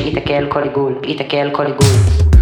ייתקל כל עיגול, ייתקל כל עיגול.